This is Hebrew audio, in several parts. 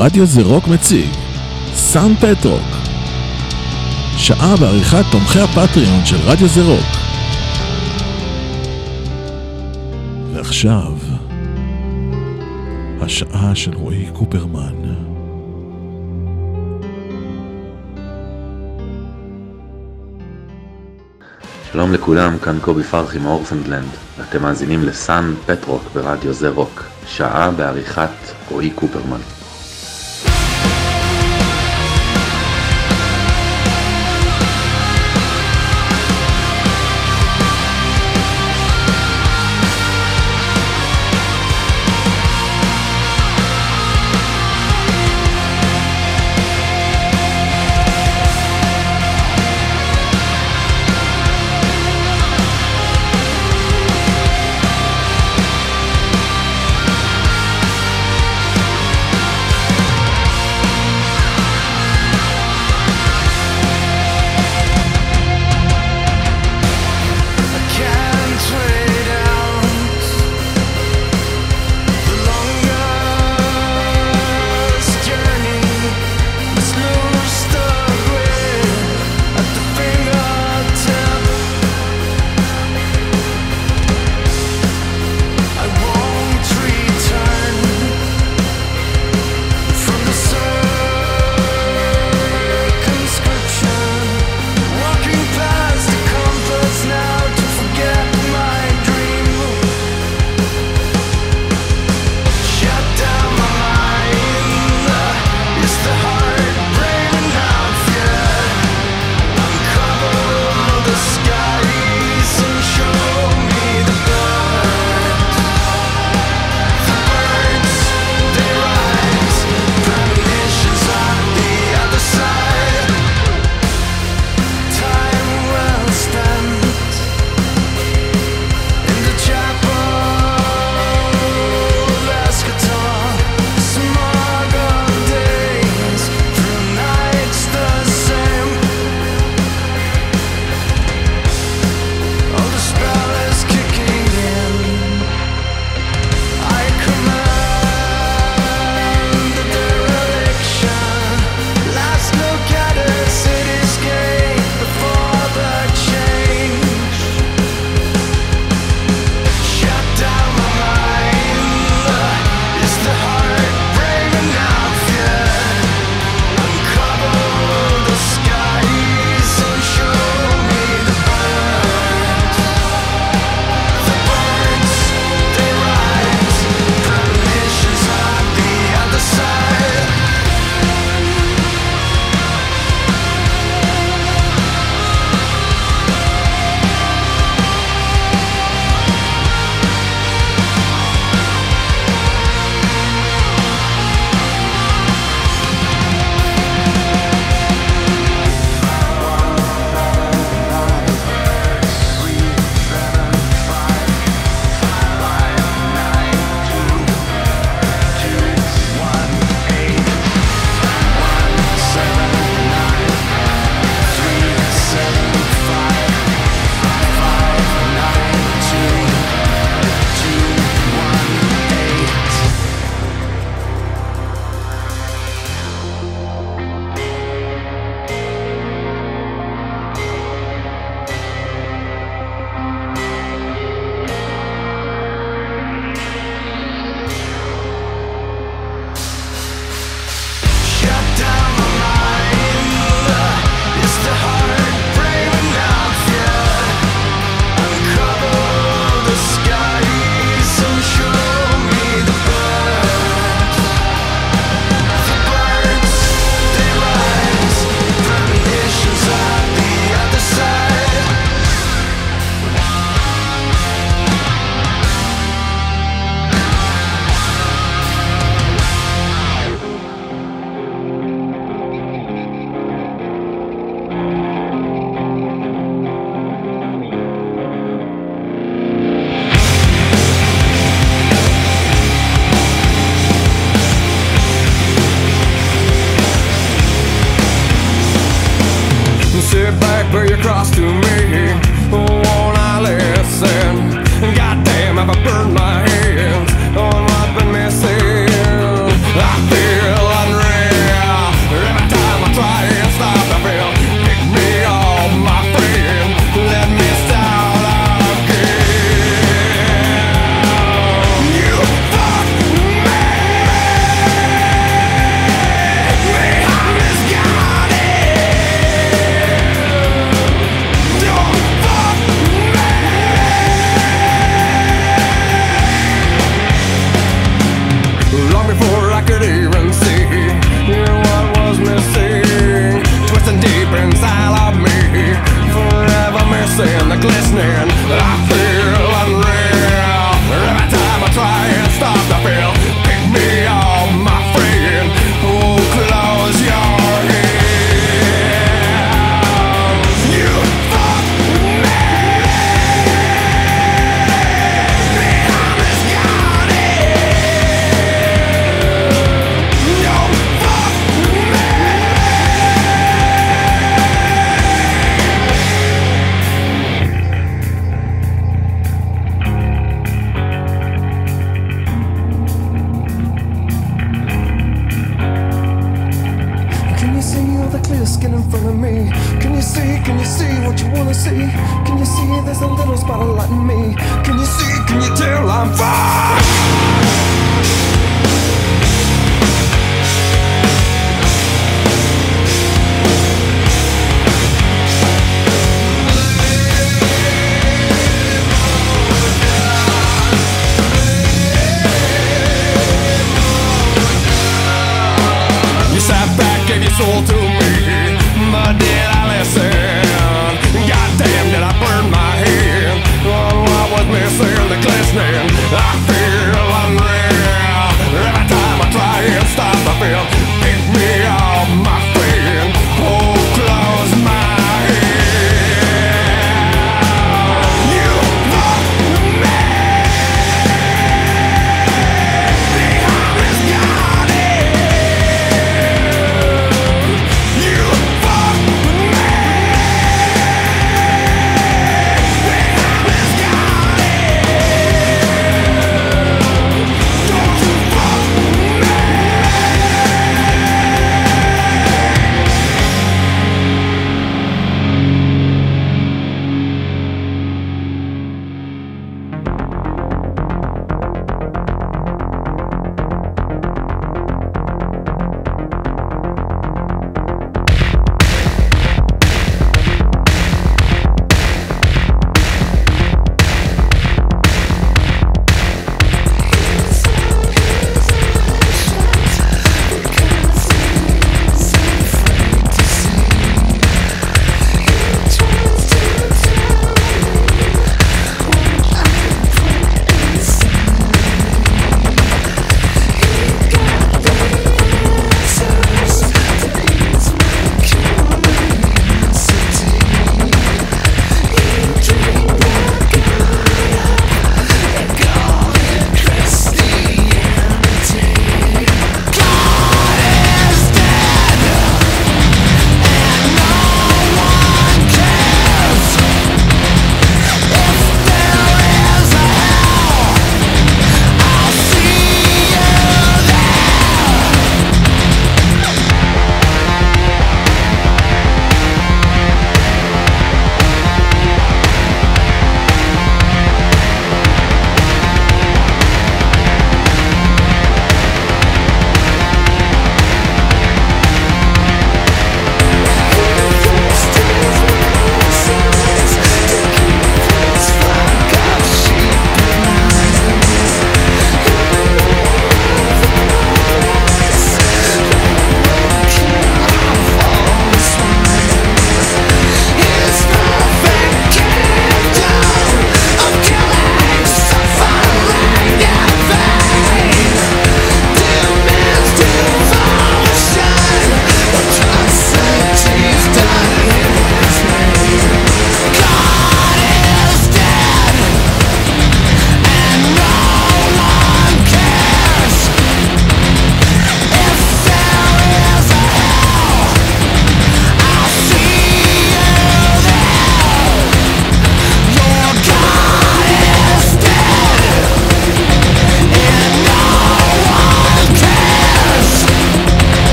רדיו זה רוק מציג. סאן פטרוק. שעה בעריכת תומכי ה Patreon של רדיו זה רוק. ועכשיו השעה של רועי קופרמן. שלום לכולם, כאן קובי פרחי מ Orphaned Land, ואתם מאזינים לסאן פטרוק ברדיו זה רוק, שעה בעריכת רועי קופרמן.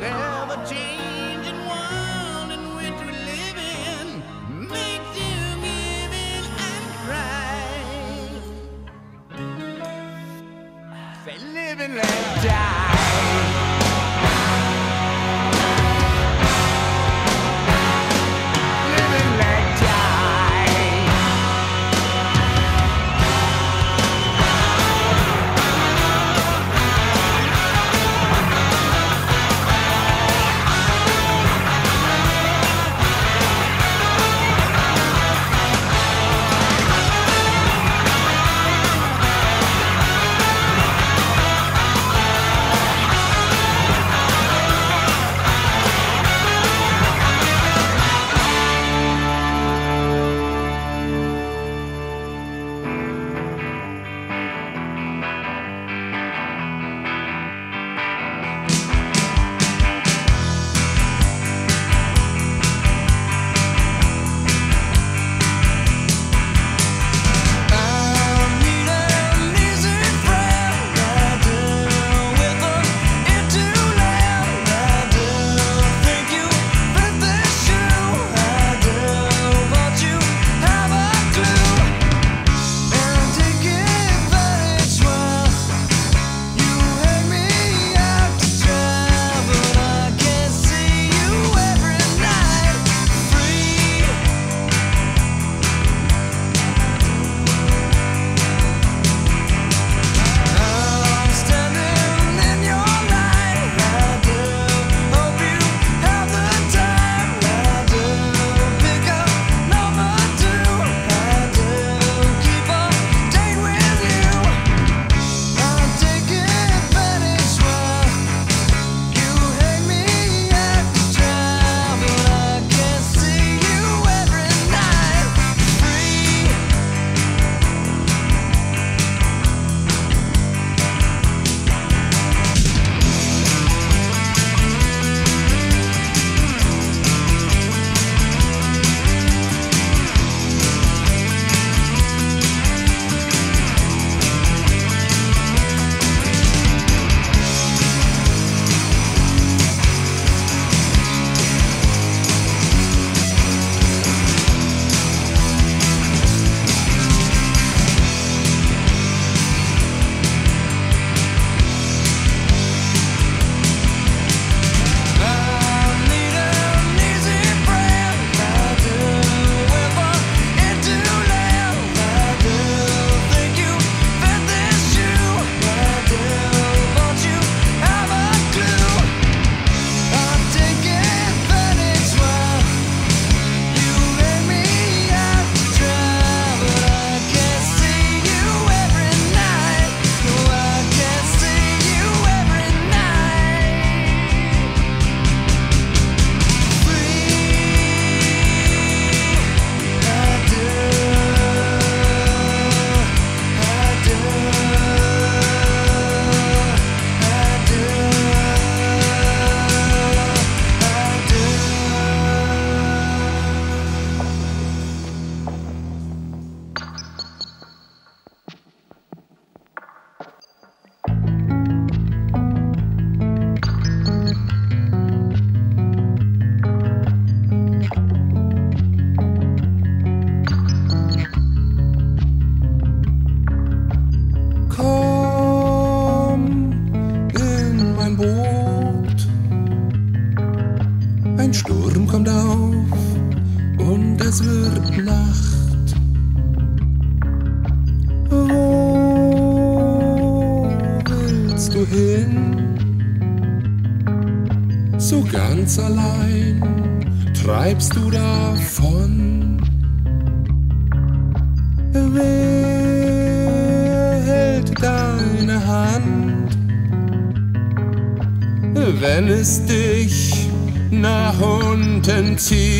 never change. until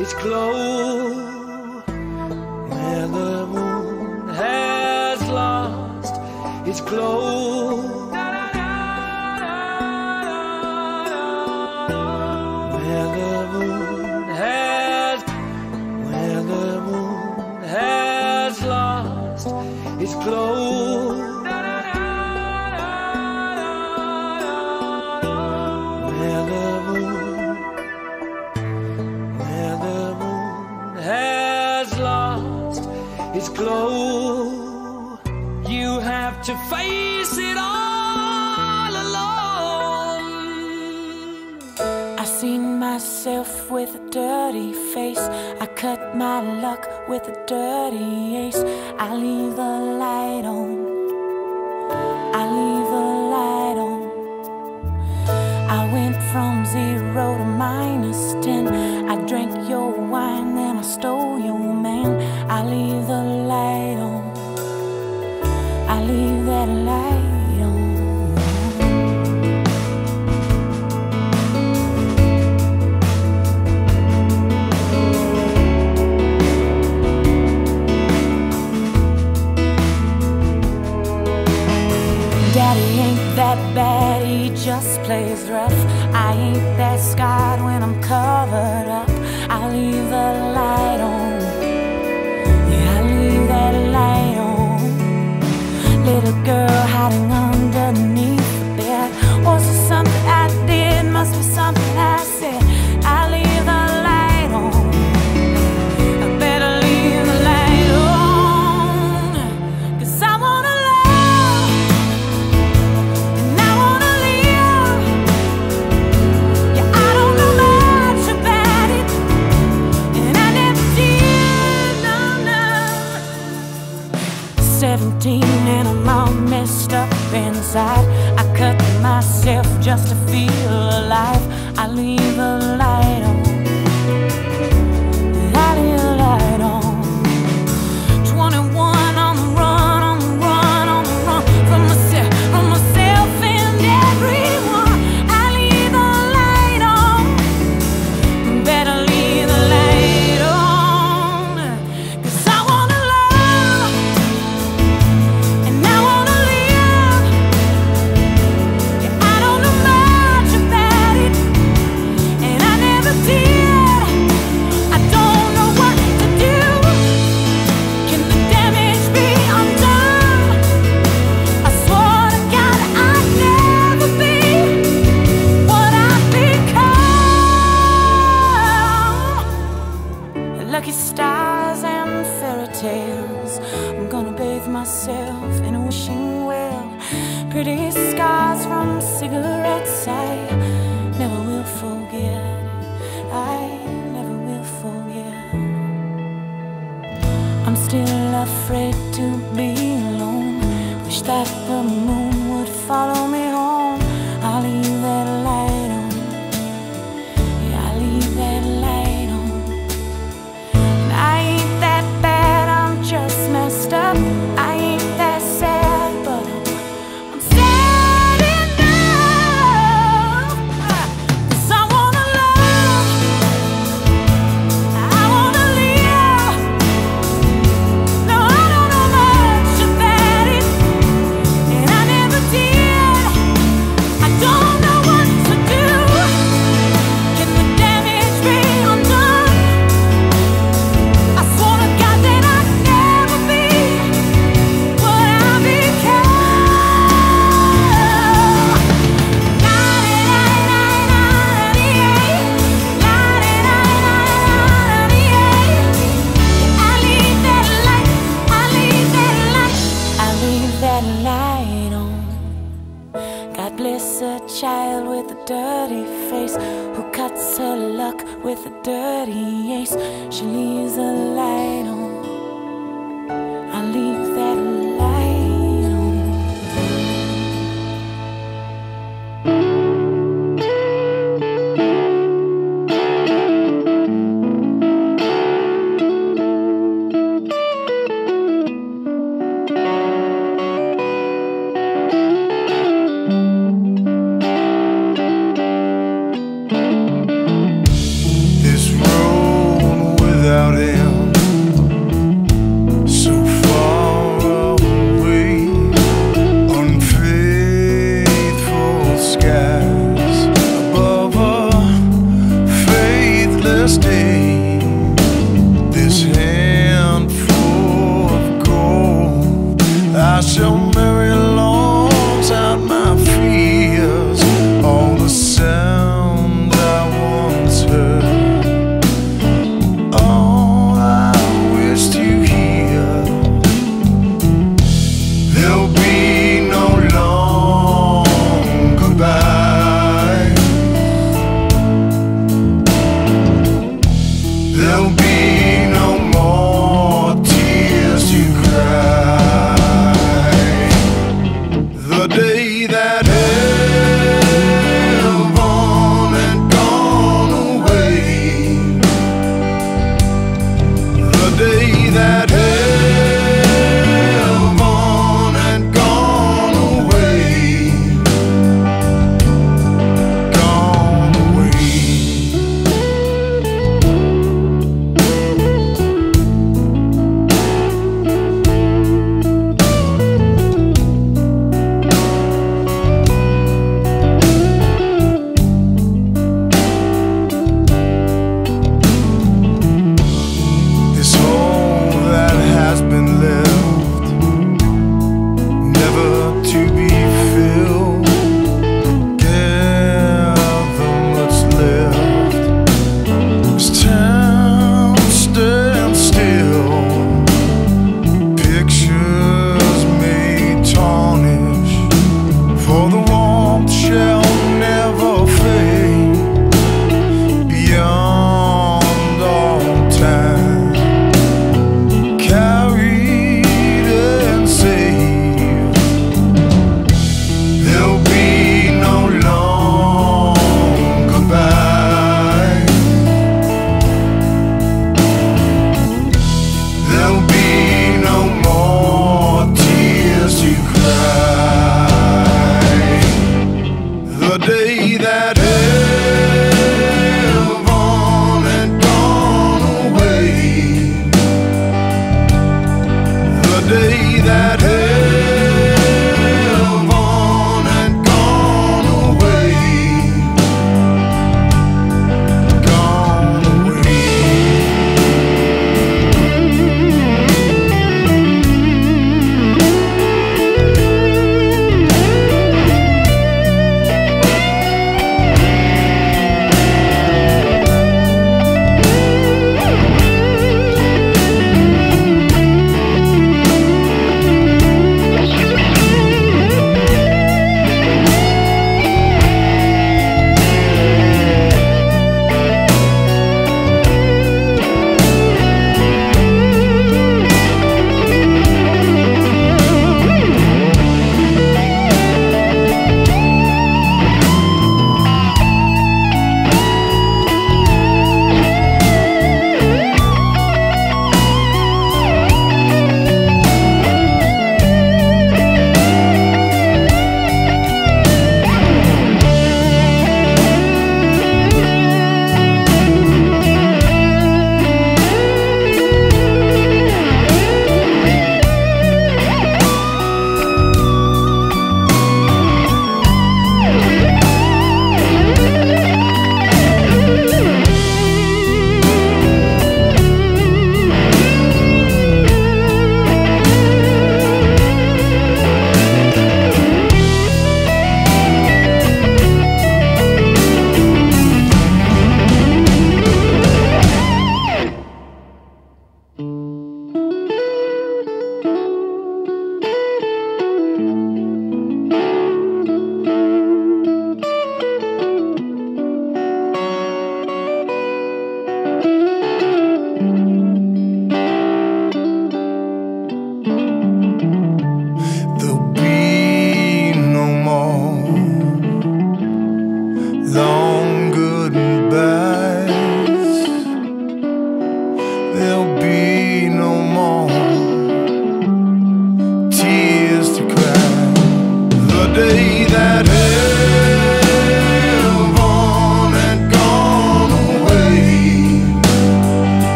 its glow where the moon has lost its glow. Where the moon has, where the moon has lost its glow. blow. You have to face it all alone. I seen myself with a dirty face. I cut my luck with a dirty ace. I leave the light on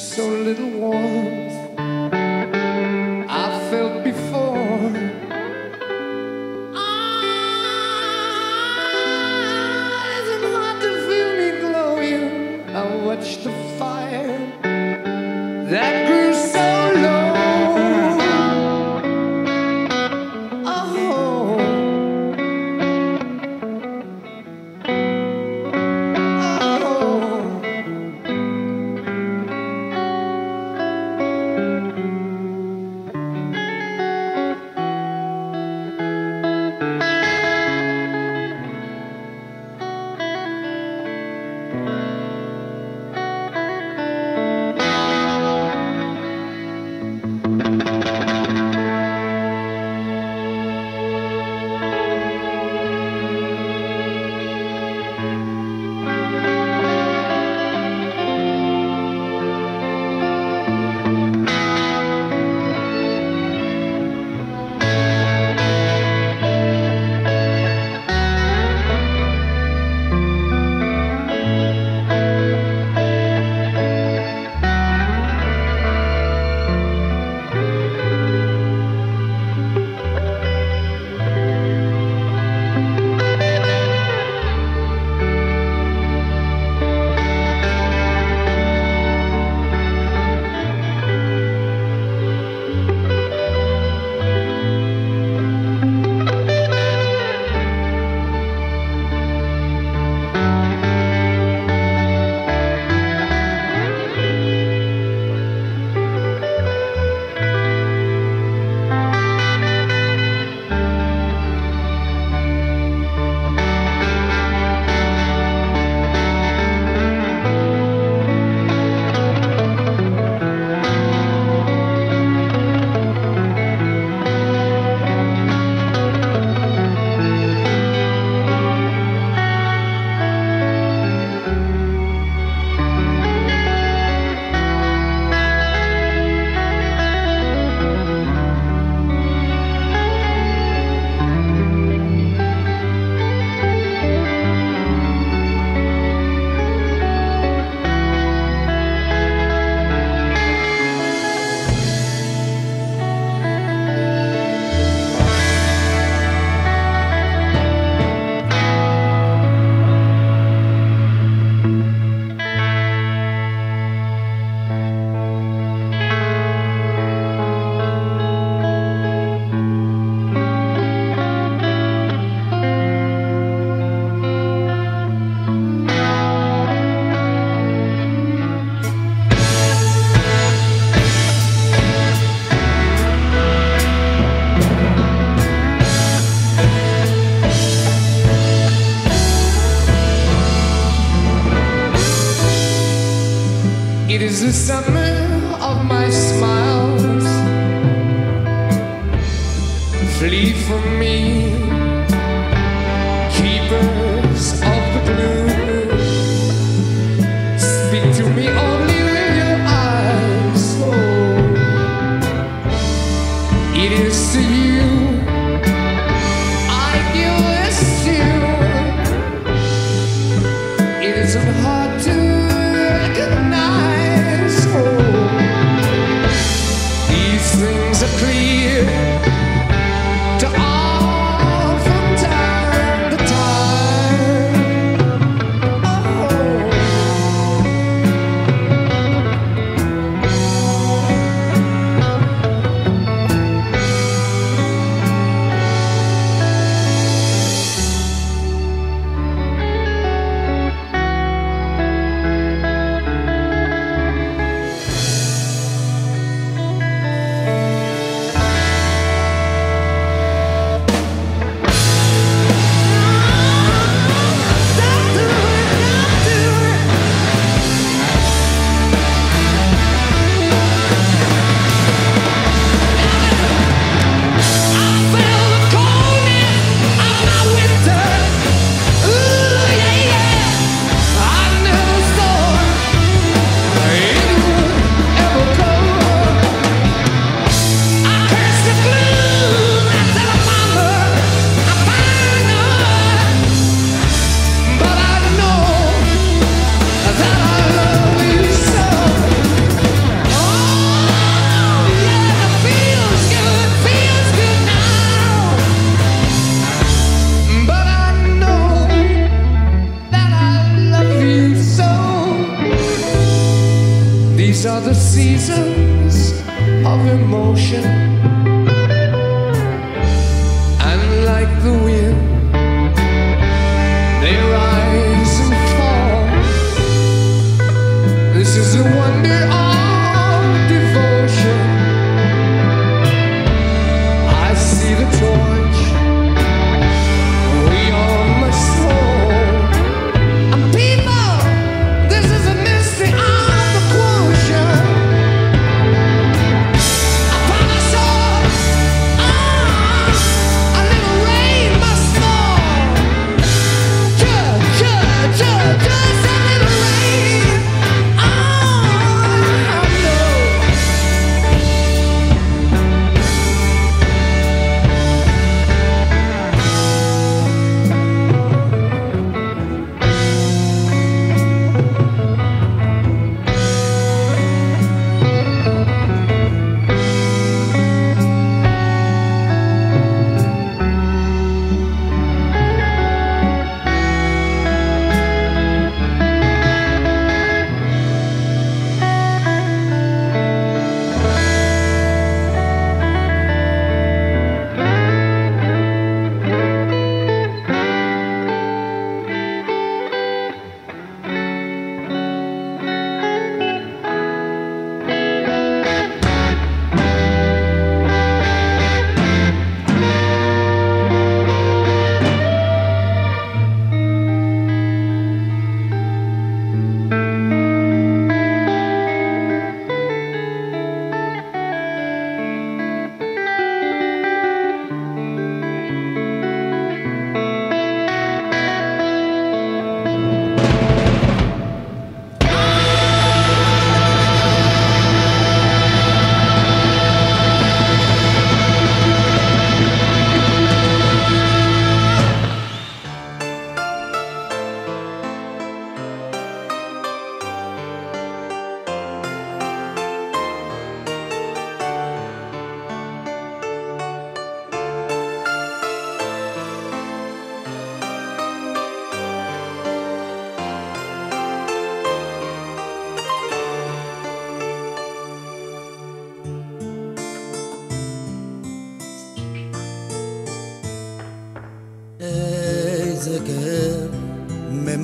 so little warmth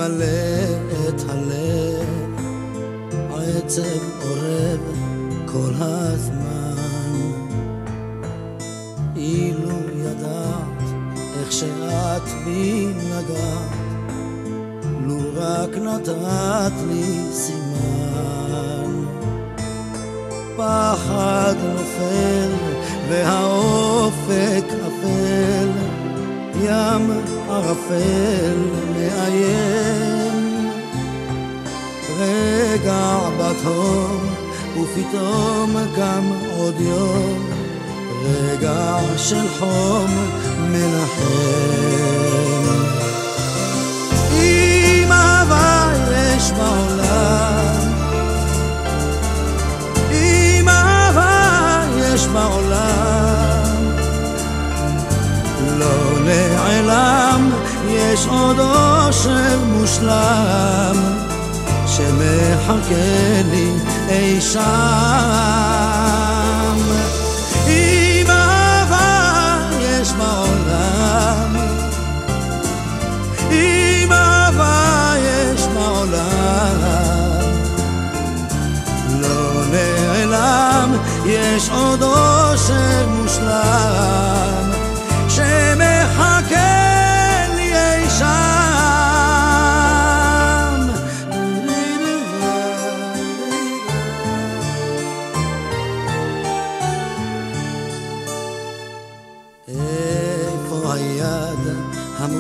ממלא את הלב, העצב אורב כל הזמן. אילו ידעת איך שאת בי נגעת, לו רק נתת לי סימן. פחד נופל והאופק אפל, ים ערפל רגע בתהום ופתאום קם עוד יום, רגע של חום מנחם. אם אהבה יש בעולם, אם אהבה יש בעולם, לא נעלם, יש עוד אושר מושלם, שמחכה לי אי שם. אם אהבה יש בעולם, אם אהבה יש בעולם, לא נעלם, יש עוד אושר מושלם,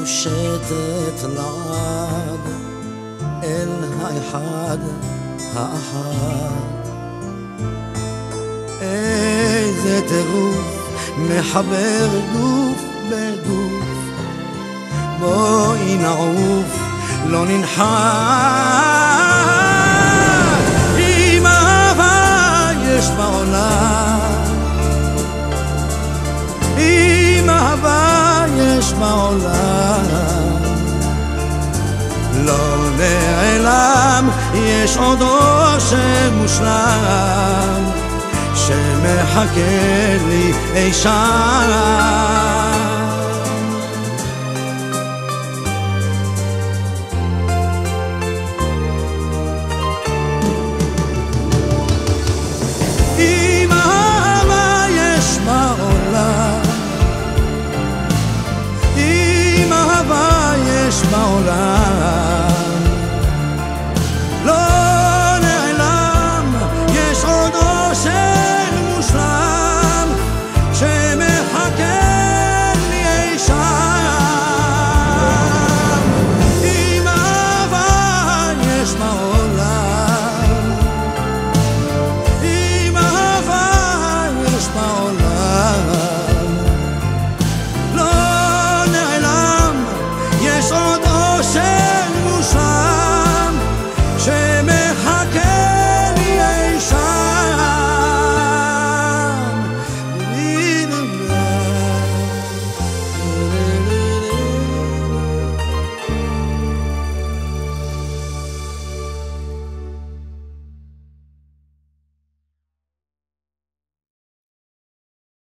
המושטת לעד אל האחד האחד. איזה טירוף מחבר גוף בגוף. בואי נעוף לא ננחת אם אהבה יש בעולם. אם אהבה יש בעולם. לא נעלם, יש עוד אושר מושלם שמחכה לי אי שם ao lar